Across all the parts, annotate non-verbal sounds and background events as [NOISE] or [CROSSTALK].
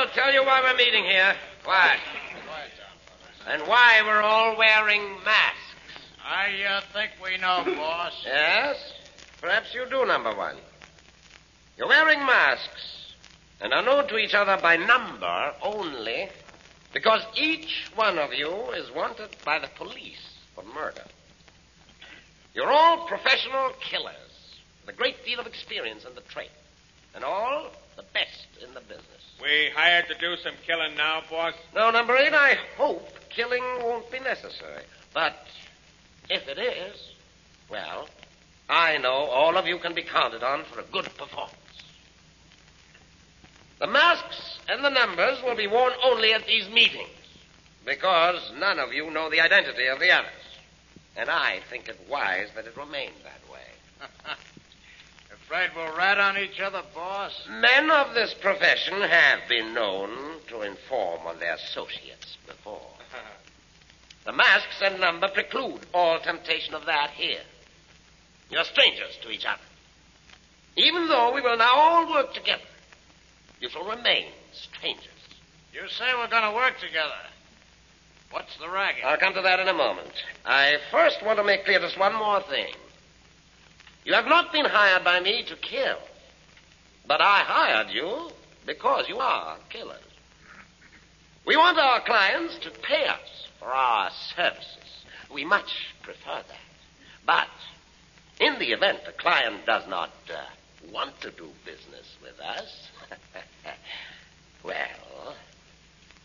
I'll tell you why we're meeting here. What? And why we're all wearing masks. I uh, think we know, boss. Yes? Perhaps you do, number one. You're wearing masks and are known to each other by number only because each one of you is wanted by the police for murder. You're all professional killers with a great deal of experience in the trade, and all the best in the business. We hired to do some killing now, boss. No, number eight, I hope killing won't be necessary. But if it is, well, I know all of you can be counted on for a good performance. The masks and the numbers will be worn only at these meetings because none of you know the identity of the others. And I think it wise that it remain that way. [LAUGHS] Afraid we'll rat on each other, boss? Men of this profession have been known to inform on their associates before. [LAUGHS] The masks and number preclude all temptation of that here. You're strangers to each other. Even though we will now all work together, you shall remain strangers. You say we're going to work together. What's the racket? I'll come to that in a moment. I first want to make clear just one more thing. You have not been hired by me to kill, but I hired you because you are killers. We want our clients to pay us for our services. We much prefer that. But in the event the client does not uh, want to do business with us, [LAUGHS] well,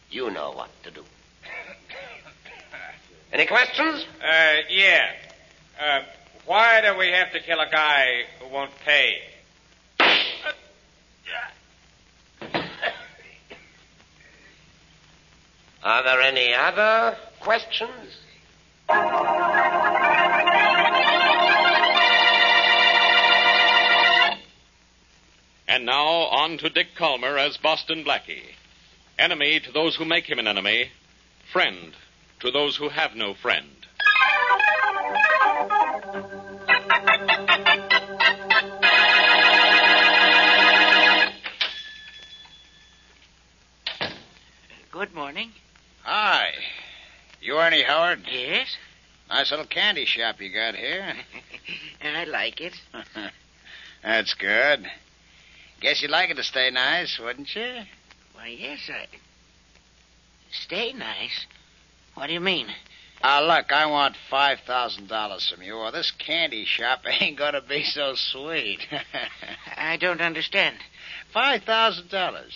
you know what to do. Any questions? Uh, yeah. Uh, why do we have to kill a guy who won't pay? Are there any other questions? And now on to Dick Kollmar as Boston Blackie. Enemy to those who make him an enemy, friend to those who have no friend. Morning. Hi. You Ernie Howard? Yes? Nice little candy shop you got here. [LAUGHS] I like it. [LAUGHS] That's good. Guess you'd like it to stay nice, wouldn't you? Why, yes, I. Stay nice. What do you mean? Ah, look, I want five thousand dollars from you, or this candy shop [LAUGHS] ain't gonna be so sweet. I don't understand. five thousand dollars.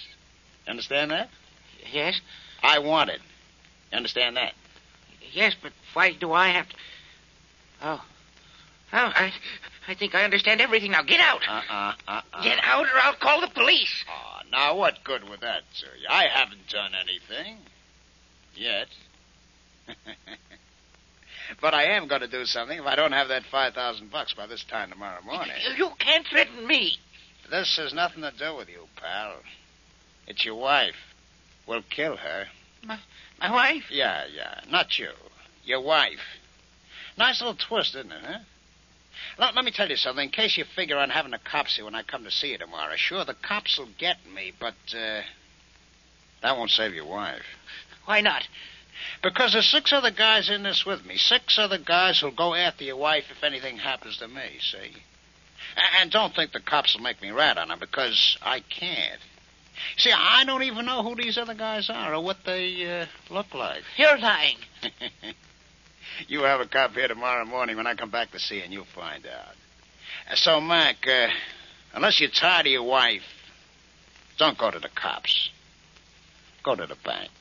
Understand that? Yes? I want it. You understand that? Yes, but why do I have to. Oh. Oh, I, I think I understand everything now. Get out! Uh-uh, uh-uh. Get out, or I'll call the police. Oh, now what good would that, sir? I haven't done anything. Yet. [LAUGHS] but I am going to do something if I don't have that five thousand bucks by this time tomorrow morning. You, you can't threaten me. This has nothing to do with you, pal. It's your wife. We'll kill her. My my wife? Yeah, yeah. Not you. Your wife. Nice little twist, isn't it, huh? Let, let me tell you something. In case you figure on having the cops here when I come to see you tomorrow, sure, the cops will get me, but, uh, that won't save your wife. Why not? Because there's six other guys in this with me. Six other guys who'll go after your wife if anything happens to me, see? And don't think the cops will make me rat on her, because I can't. See, I don't even know who these other guys are or what they uh, look like. [LAUGHS] You're lying. you have a cop here tomorrow morning when I come back to see you, and you'll find out. Uh, So, Mac, uh, unless you're tired of your wife, don't go to the cops. Go to the bank.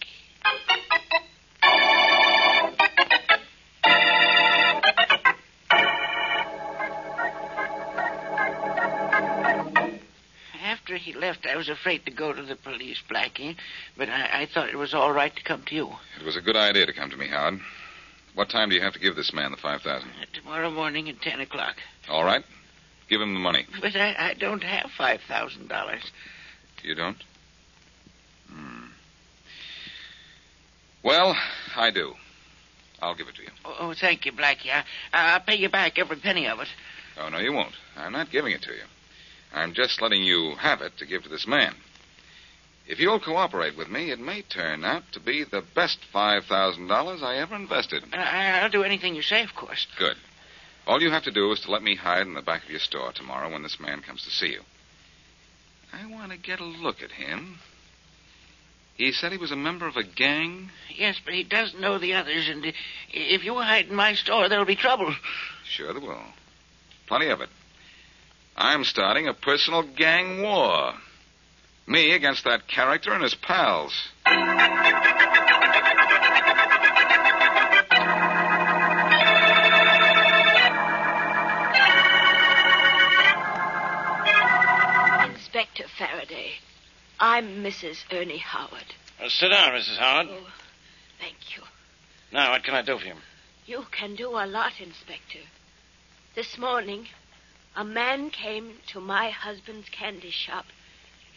After he left, I was afraid to go to the police, Blackie, but I, I thought it was all right to come to you. It was a good idea to come to me, Howard. What time do you have to give this man the 5000 Uh, tomorrow morning at 10 o'clock. All right. Give him the money. But I, I don't have $5,000. You don't? Hmm. Well, I do. I'll give it to you. Oh, oh, thank you, Blackie. I, I'll pay you back every penny of it. Oh, no, you won't. I'm not giving it to you. I'm just letting you have it to give to this man. If you'll cooperate with me, it may turn out to be the best $5,000 I ever invested. I, I'll do anything you say, of course. Good. All you have to do is to let me hide in the back of your store tomorrow when this man comes to see you. I want to get a look at him. He said he was a member of a gang. Yes, but he doesn't know the others, and uh, if you hide in my store, there'll be trouble. Sure there will. Plenty of it. I'm starting a personal gang war. Me against that character and his pals. Inspector Faraday, I'm Mrs. Ernie Howard. Uh, sit down, Mrs. Howard. Oh, thank you. Now, what can I do for you? You can do a lot, Inspector. This morning, a man came to my husband's candy shop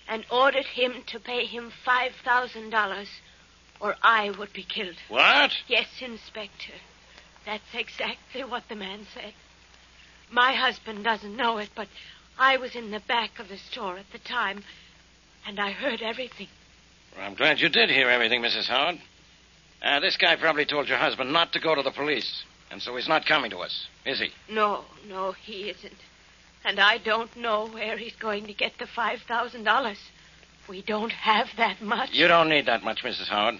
and ordered him to pay him $5,000 or I would be killed. What? Yes, Inspector. That's exactly what the man said. My husband doesn't know it, but I was in the back of the store at the time, and I heard everything. Well, I'm glad you did hear everything, Mrs. Howard. Uh, this guy probably told your husband not to go to the police, and so he's not coming to us, is he? No, no, he isn't. And I don't know where he's going to get the $5,000. We don't have that much. You don't need that much, Mrs. Howard.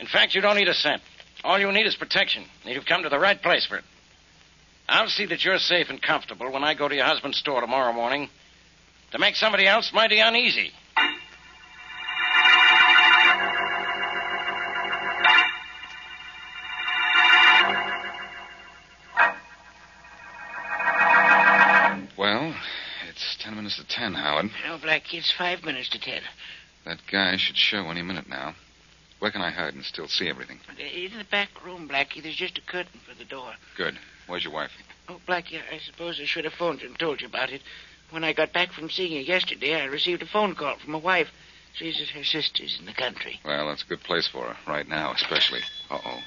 In fact, you don't need a cent. All you need is protection, and you've come to the right place for it. I'll see that you're safe and comfortable when I go to your husband's store tomorrow morning. To make somebody else mighty uneasy. Ten minutes to ten, Howard. No, Blackie, it's five minutes to ten. That guy should show any minute now. Where can I hide and still see everything? In the back room, Blackie, there's just a curtain for the door. Good. Where's your wife? Oh, Blackie, I suppose I should have phoned you and told you about it. When I got back from seeing you yesterday, I received a phone call from my wife. She's at her sister's in the country. Well, that's a good place for her, right now, especially. Uh oh.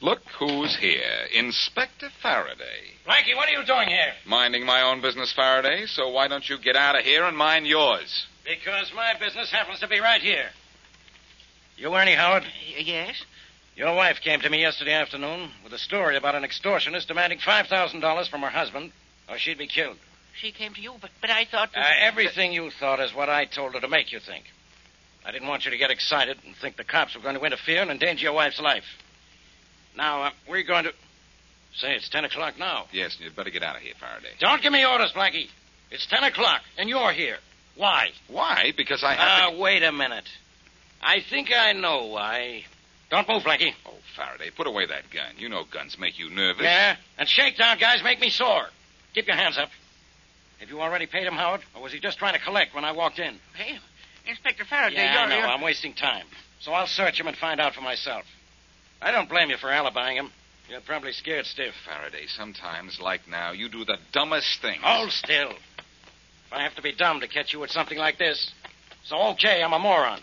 Look who's here. Inspector Faraday. Blackie, what are you doing here? Minding my own business, Faraday, so why don't you get out of here and mind yours? Because my business happens to be right here. You, Ernie Howard? Y- yes? Your wife came to me yesterday afternoon with a story about an extortionist demanding $5,000 from her husband, or she'd be killed. She came to you, but, but I thought... Uh, everything you thought is what I told her to make you think. I didn't want you to get excited and think the cops were going to interfere and endanger your wife's life. Now, uh, we're going to. Say, it's 10 o'clock now. Yes, and you'd better get out of here, Faraday. Don't give me orders, Blackie. It's 10 o'clock, and you're here. Why? Why? Because I have Ah, to... wait a minute. I think I know why. Don't move, Blackie. Oh, Faraday, put away that gun. You know guns make you nervous. Yeah? And shakedown guys make me sore. Keep your hands up. Have you already paid him, Howard? Or was he just trying to collect when I walked in? Hey, Inspector Faraday, Yeah, you're... I know. you're- I'm wasting time. So I'll search him and find out for myself. I don't blame you for alibying him. You're probably scared stiff. Faraday, sometimes, like now, you do the dumbest things. Hold still. If I have to be dumb to catch you with something like this. So, okay, I'm a moron.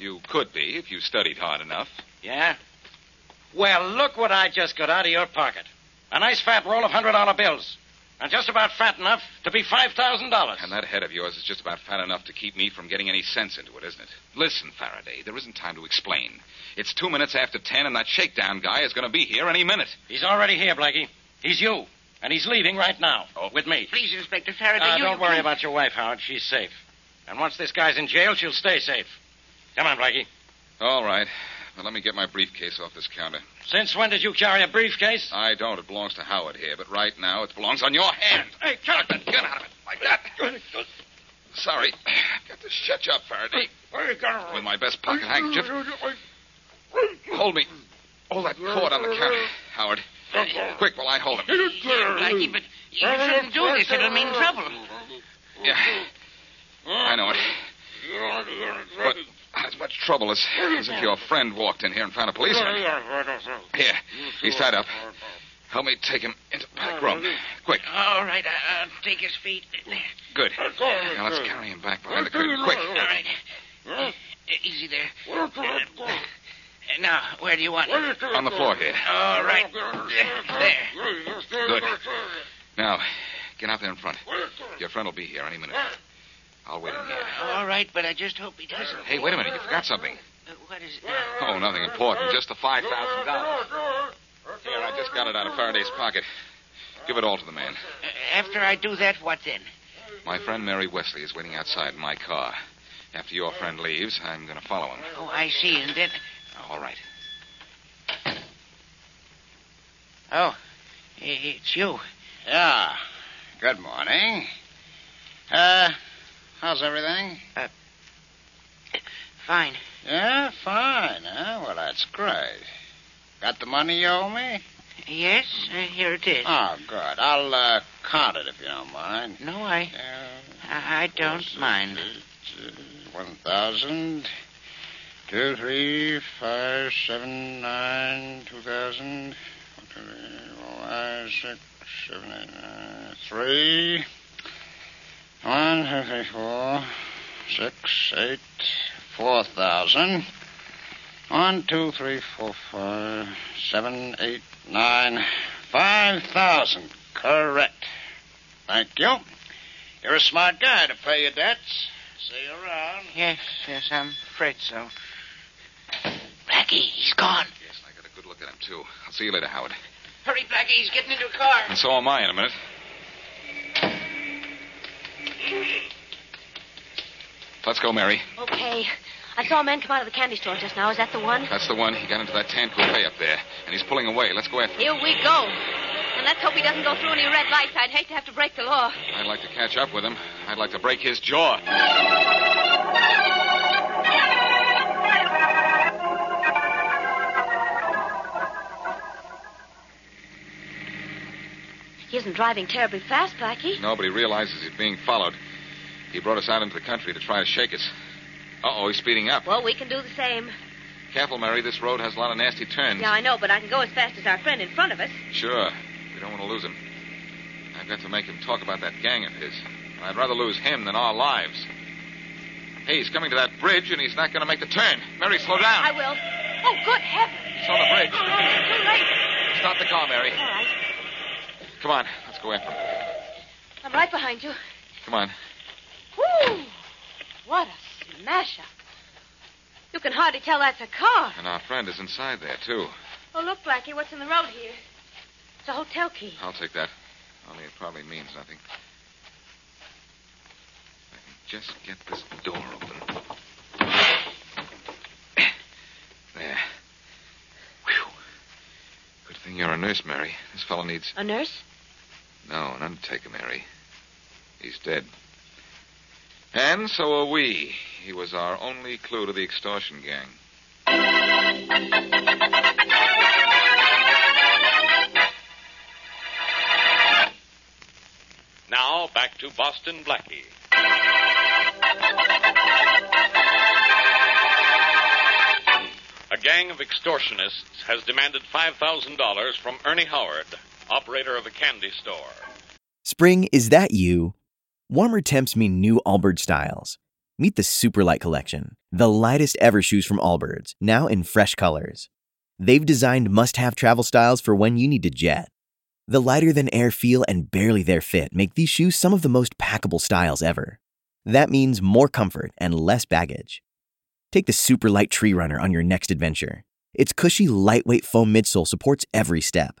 You could be if you studied hard enough. Yeah? Well, look what I just got out of your pocket. A nice fat roll of $100 bills. And just about fat enough to be $5,000. And that head of yours is just about fat enough to keep me from getting any sense into it, isn't it? Listen, Faraday, there isn't time to explain. It's two minutes after ten, and that shakedown guy is going to be here any minute. He's already here, Blackie. He's you. And he's leaving right now. Oh. With me. Please, Inspector Faraday, Uh, you... don't worry can't- about your wife, Howard. She's safe. And once this guy's in jail, she'll stay safe. Come on, Blackie. All right. Now, let me get my briefcase off this counter. Since when did you carry a briefcase? I don't. It belongs to Howard here, but right now it belongs on your hand. Hey, get that gun out of it. Like that. Sorry. I've got to shut you up, Faraday. With my best pocket handkerchief. Hold me. Hold that cord on the counter, Howard. Quick, while I hold him. Blackie, but you shouldn't do this. It'll mean trouble. Yeah. I know it. But as much trouble as, as if your friend walked in here and found a policeman. Here, he's tied up. Help me take him into the back room. Quick. All right, I- I'll take his feet. Good. Now let's carry him back behind the curtain. Quick. All right. Uh, Easy there. Uh, Now, where do you want it? On the floor here. All right. There. Good. Now, get out there in front. Your friend will be here any minute. I'll wait in here. All right, but I just hope he doesn't. Hey, wait a minute. You forgot something. Uh, what is it? Oh, nothing important. Just the $5,000. Here, I just got it out of Faraday's pocket. Give it all to the man. Uh, After I do that, what then? My friend Mary Wesley is waiting outside in my car. After your friend leaves, I'm going to follow him. Oh, I see. And then. All right. Oh, it's you. Yeah. Good morning. Uh, how's everything? Fine. Yeah, fine, huh? Well, that's great. Got the money you owe me? Yes, uh, here it is. Oh, good. I'll uh, count it if you don't mind. No, I. I I don't mind. One thousand, two, three, five, seven, nine, two thousand, one, two, three, four, five, six, seven, eight, nine, three, one, two, three, four, six, eight, four thousand. One, two, three, four, five, seven, eight, nine, five thousand. Correct. Thank you. You're a smart guy to pay your debts. See you around. Yes, yes, I'm afraid so. Blackie, he's gone. Yes, I got a good look at him, too. I'll see you later, Howard. Hurry, Blackie, he's getting into a car. And so am I in a minute. Let's go, Mary. Okay. I saw a man come out of the candy store just now. Is that the one? That's the one. He got into that tan coupe up there, and he's pulling away. Let's go after him. Here we go. And let's hope he doesn't go through any red lights. I'd hate to have to break the law. I'd like to catch up with him. I'd like to break his jaw. He isn't driving terribly fast, Blackie. Nobody realizes he's being followed. He brought us out into the country to try to shake us. Uh-oh, he's speeding up. Well, we can do the same. Careful, Mary. This road has a lot of nasty turns. Yeah, I know, but I can go as fast as our friend in front of us. Sure. We don't want to lose him. I've got to make him talk about that gang of his. I'd rather lose him than our lives. Hey, he's coming to that bridge, and he's not going to make the turn. Mary, slow down. I will. Oh, good heavens. He's on the bridge. Oh, it's too late. Stop the car, Mary. All right. Come on. Let's go in. I'm right behind you. Come on. Whew. What a smash up. You can hardly tell that's a car. And our friend is inside there, too. Oh, look, Blackie, what's in the road here? It's a hotel key. I'll take that. Only it probably means nothing. I can just get this door open. There. Whew. Good thing you're a nurse, Mary. This fellow needs. A nurse? No, an undertaker, Mary. He's dead. And so are we. He was our only clue to the extortion gang. Now, back to Boston Blackie. A gang of extortionists has demanded $5,000 from Ernie Howard, operator of a candy store. Spring, is that you? Warmer temps mean new Allbirds styles. Meet the Superlight Collection, the lightest ever shoes from Allbirds, now in fresh colors. They've designed must have travel styles for when you need to jet. The lighter than air feel and barely there fit make these shoes some of the most packable styles ever. That means more comfort and less baggage. Take the Superlight Tree Runner on your next adventure. Its cushy, lightweight foam midsole supports every step,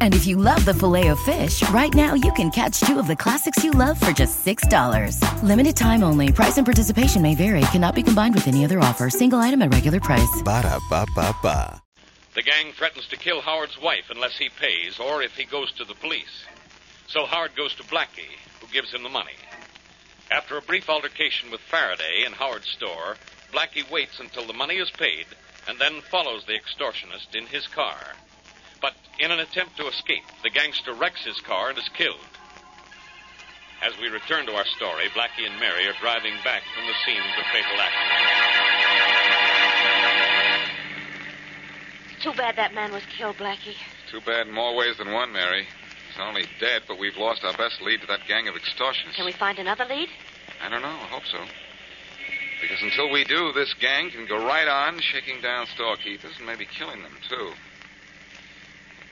And if you love the filet of fish, right now you can catch two of the classics you love for just $6. Limited time only. Price and participation may vary. Cannot be combined with any other offer. Single item at regular price. Ba da ba ba ba. The gang threatens to kill Howard's wife unless he pays or if he goes to the police. So Howard goes to Blackie, who gives him the money. After a brief altercation with Faraday in Howard's store, Blackie waits until the money is paid and then follows the extortionist in his car. But in an attempt to escape, the gangster wrecks his car and is killed. As we return to our story, Blackie and Mary are driving back from the scene of the fatal accident. Too bad that man was killed, Blackie. Too bad in more ways than one, Mary. He's not only dead, but we've lost our best lead to that gang of extortionists. Can we find another lead? I don't know. I hope so. Because until we do, this gang can go right on shaking down storekeepers and maybe killing them, too.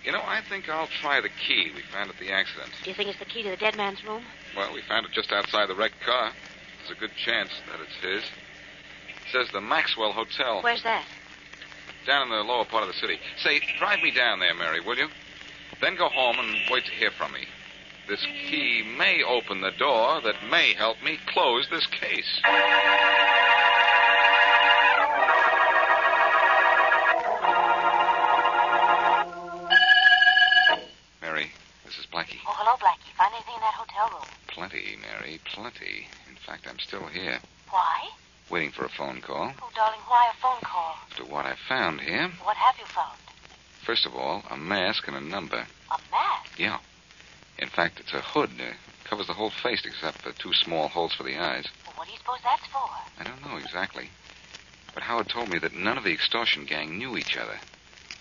You know, I think I'll try the key we found at the accident. Do you think it's the key to the dead man's room? Well, we found it just outside the wrecked car. There's a good chance that it's his. It says the Maxwell Hotel. Where's that? Down in the lower part of the city. Say, drive me down there, Mary, will you? Then go home and wait to hear from me. This key may open the door that may help me close this case. Hello, Blackie. Find anything in that hotel room? Plenty, Mary, plenty. In fact, I'm still here, Why? waiting for a phone call. Oh, darling, why a phone call? To what I found here. What have you found? First of all, a mask and a number. A mask? Yeah. In fact, it's a hood. Uh, covers the whole face except for two small holes for the eyes. Well, what do you suppose that's for? I don't know exactly. But Howard told me that none of the extortion gang knew each other.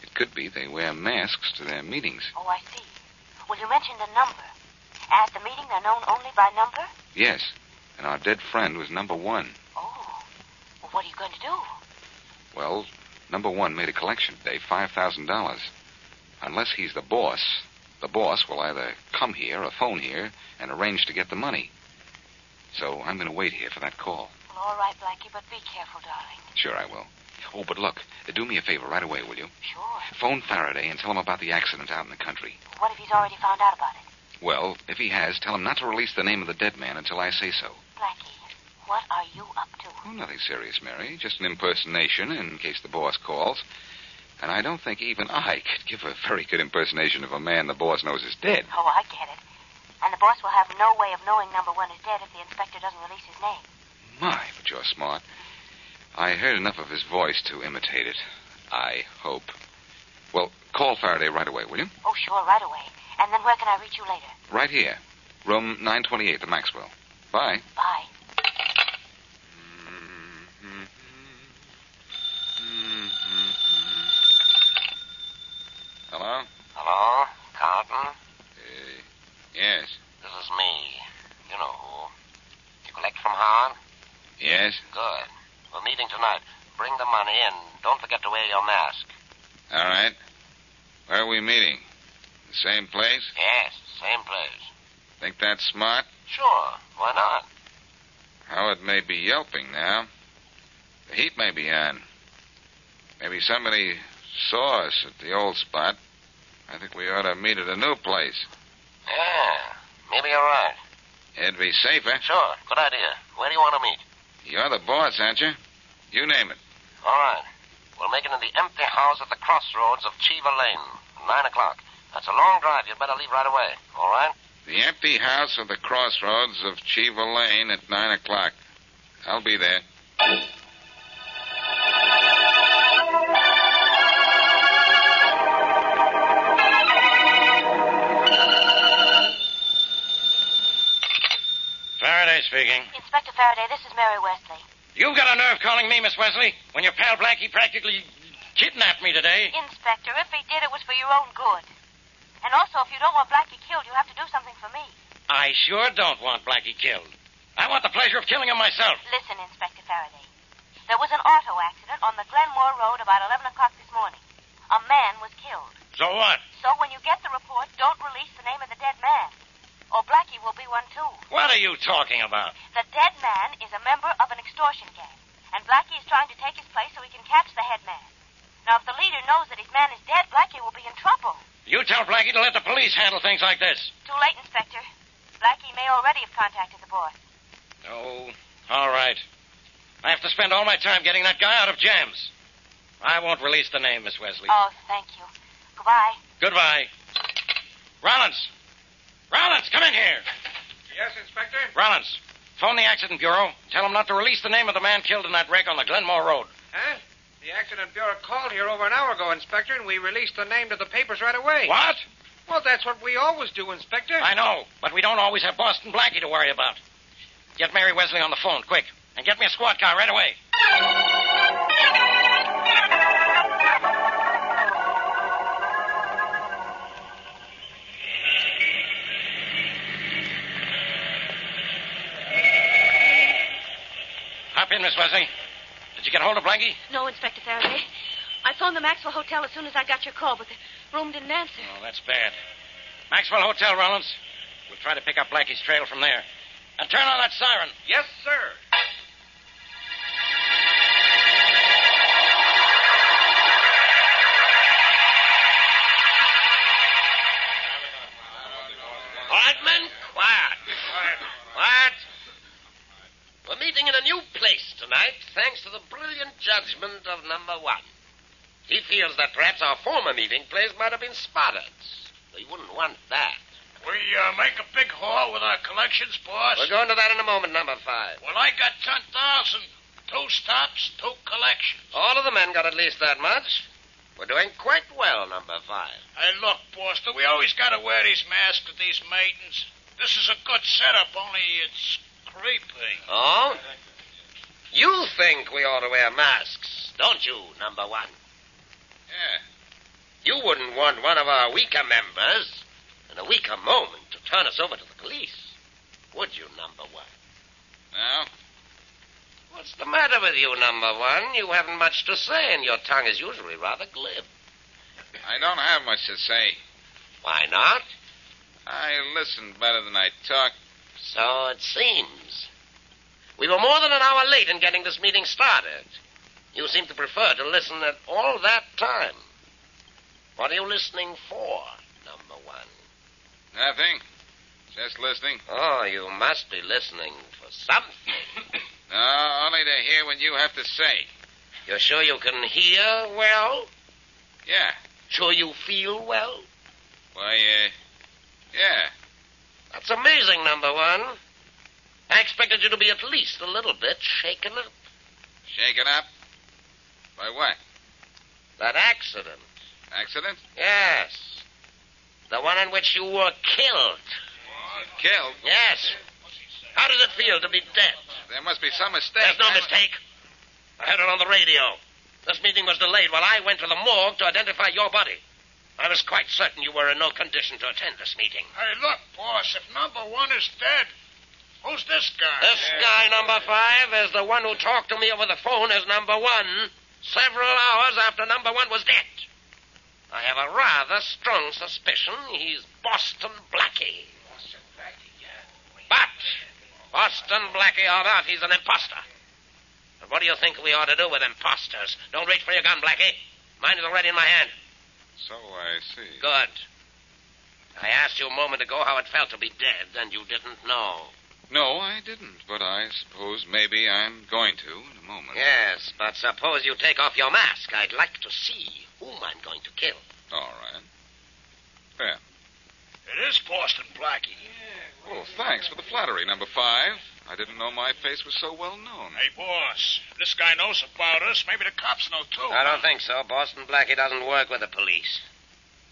It could be they wear masks to their meetings. Oh, I see. Well, you mentioned the number. At the meeting, they're known only by number? Yes. And our dead friend was number one. Oh. Well, what are you going to do? Well, number one made a collection today, $5,000. Unless he's the boss, the boss will either come here or phone here and arrange to get the money. So I'm going to wait here for that call. Well, all right, Blackie, but be careful, darling. Sure, I will. Oh, but look, do me a favor right away, will you? Sure. Phone Faraday and tell him about the accident out in the country. What if he's already found out about it? Well, if he has, tell him not to release the name of the dead man until I say so. Blackie, what are you up to? Oh, nothing serious, Mary. Just an impersonation in case the boss calls. And I don't think even I could give a very good impersonation of a man the boss knows is dead. Oh, I get it. And the boss will have no way of knowing number one is dead if the inspector doesn't release his name. My, but you're smart. I heard enough of his voice to imitate it. I hope. Well, call Faraday right away, will you? Oh, sure, right away. And then where can I reach you later? Right here. Room 928, the Maxwell. Bye. Bye. Hello? Hello? Carlton? Uh, yes. This is me. You know who. You collect from Howard? Yes? Good. We're meeting tonight. Bring the money and don't forget to wear your mask. All right. Where are we meeting? The same place? Yes, same place. Think that's smart? Sure. Why not? Howard may be yelping now. The heat may be on. Maybe somebody saw us at the old spot. I think we ought to meet at a new place. Yeah, maybe you're right. It'd be safer. Sure, good idea. Where do you want to meet? You're the boss, aren't you? You name it. All right. We'll make it in the empty house at the crossroads of Cheever Lane, 9 o'clock. That's a long drive. You'd better leave right away, all right? The empty house at the crossroads of Cheever Lane at 9 o'clock. I'll be there. Faraday speaking. Inspector Faraday, this is Mary Wesley. You've got a nerve calling me, Miss Wesley, when your pal Blackie practically kidnapped me today. Inspector, if he did, it was for your own good. And also, if you don't want Blackie killed, you have to do something for me. I sure don't want Blackie killed. I want the pleasure of killing him myself. Listen, Inspector Faraday. There was an auto accident on the Glenmore Road about 11 o'clock this morning. A man was killed. So what? So when you get the report, don't release the name of the dead man. Or Blackie will be one, too. What are you talking about? The dead man is a member extortion gang. And Blackie is trying to take his place so he can catch the head man. Now, if the leader knows that his man is dead, Blackie will be in trouble. You tell Blackie to let the police handle things like this. Too late, Inspector. Blackie may already have contacted the boss. Oh, all right. I have to spend all my time getting that guy out of jams. I won't release the name, Miss Wesley. Oh, thank you. Goodbye. Goodbye. Rollins! Rollins, come in here. Yes, Inspector? Rollins, phone the accident bureau. Tell them not to release the name of the man killed in that wreck on the Glenmore Road. Huh? The accident bureau called here over an hour ago, Inspector, and we released the name to the papers right away. What? Well, that's what we always do, Inspector. I know, but we don't always have Boston Blackie to worry about. Get Mary Wesley on the phone, quick. And get me a squad car right away. Miss Wesley. Did you get hold of Blackie? No, Inspector Faraday. I phoned the Maxwell Hotel as soon as I got your call, but the room didn't answer. Oh, that's bad. Maxwell Hotel, Rollins. We'll try to pick up Blackie's trail from there. And turn on that siren. Yes, sir. Judgment of number one. He feels that perhaps our former meeting place might have been spotted. We wouldn't want that. We uh, make a big haul with our collections, boss. We'll go into that in a moment, number five. Well, I got 10,000. Two stops, two collections. All of the men got at least that much. We're doing quite well, number five. Hey, look, boss, we always got to wear these masks with these maidens. This is a good setup, only it's creepy. Oh? You think we ought to wear masks, don't you, number one? Yeah. You wouldn't want one of our weaker members in a weaker moment to turn us over to the police, would you, number one? No? What's the matter with you, number one? You haven't much to say, and your tongue is usually rather glib. I don't have much to say. Why not? I listen better than I talk. So it seems. We were more than an hour late in getting this meeting started. You seem to prefer to listen at all that time. What are you listening for, number one? Nothing. Just listening. Oh, you must be listening for something. [COUGHS] No, only to hear what you have to say. You're sure you can hear well? Yeah. Sure you feel well? Why, uh, yeah. That's amazing, number one. I expected you to be at least a little bit shaken up. Shaken up? By what? That accident. Accident? Yes. The one in which you were killed. Killed? Yes. How does it feel to be dead? There must be some mistake. There's no I- mistake. I heard it on the radio. This meeting was delayed while I went to the morgue to identify your body. I was quite certain you were in no condition to attend this meeting. Hey, look, boss, if number one is dead, who's this guy? This guy, number five, is the one who talked to me over the phone as number one several hours after number one was dead. I have a rather strong suspicion he's Boston Blackie. Boston Blackie, yeah. But, Boston Blackie or not, he's an imposter. And what do you think we ought to do with imposters? Don't reach for your gun, Blackie. Mine is already in my hand. So I see. Good. I asked you a moment ago how it felt to be dead, and you didn't know. No, I didn't, but I suppose maybe I'm going to in a moment. Yes, but suppose you take off your mask. I'd like to see whom I'm going to kill. All right. There. It is Boston Blackie. Oh, thanks for the flattery, number five. I didn't know my face was so well known. Hey, boss, this guy knows about us. Maybe the cops know, too. I don't think so. Boston Blackie doesn't work with the police.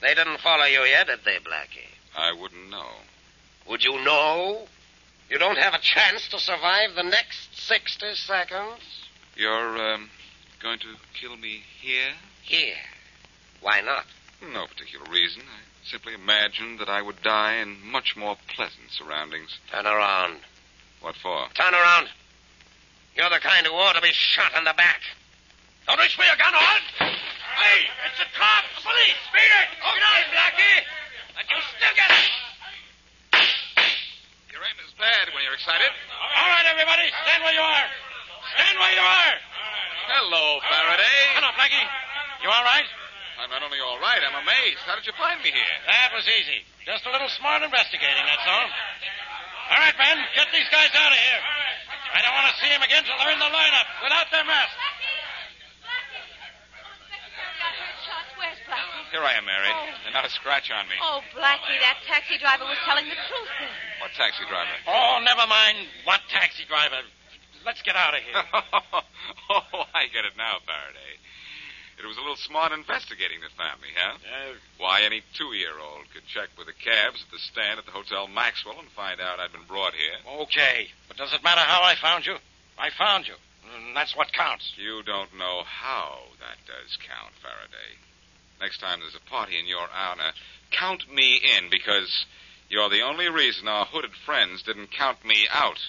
They didn't follow you yet, did they, Blackie? I wouldn't know. Would you know You don't have a chance to survive the next 60 seconds. You're, um, going to kill me here? Here. Why not? No particular reason. I simply imagined that I would die in much more pleasant surroundings. Turn around. What for? Turn around. You're the kind who ought to be shot in the back. Don't reach for your gun, all. Hey, it's the cops! Police! Beat it! Out, Blackie! But you still get it! Your aim is bad when you're excited. All right, everybody, stand where you are. Stand where you are. Hello, Faraday. Hello, Blackie. You all right? I'm not only all right, I'm amazed. How did you find me here? That was easy. Just a little smart investigating, that's all. All right, Ben, get these guys out of here. I don't want to see them again till they're in the lineup without their masks. Where's Blackie? Here I am, Mary. Oh. And not a scratch on me. Oh, Blackie, that taxi driver was telling the truth then. What taxi driver? Oh, never mind what taxi driver. Let's get out of here. [LAUGHS] oh, I get it now, Faraday. It was a little smart investigating that found me, huh? Uh, Why, any two-year-old could check with the cabs at the stand at the Hotel Maxwell and find out I'd been brought here. okay, but does it matter how I found you? I found you. And that's what counts. You don't know how that does count, Faraday. Next time there's a party in your honor, count me in because you're the only reason our hooded friends didn't count me out.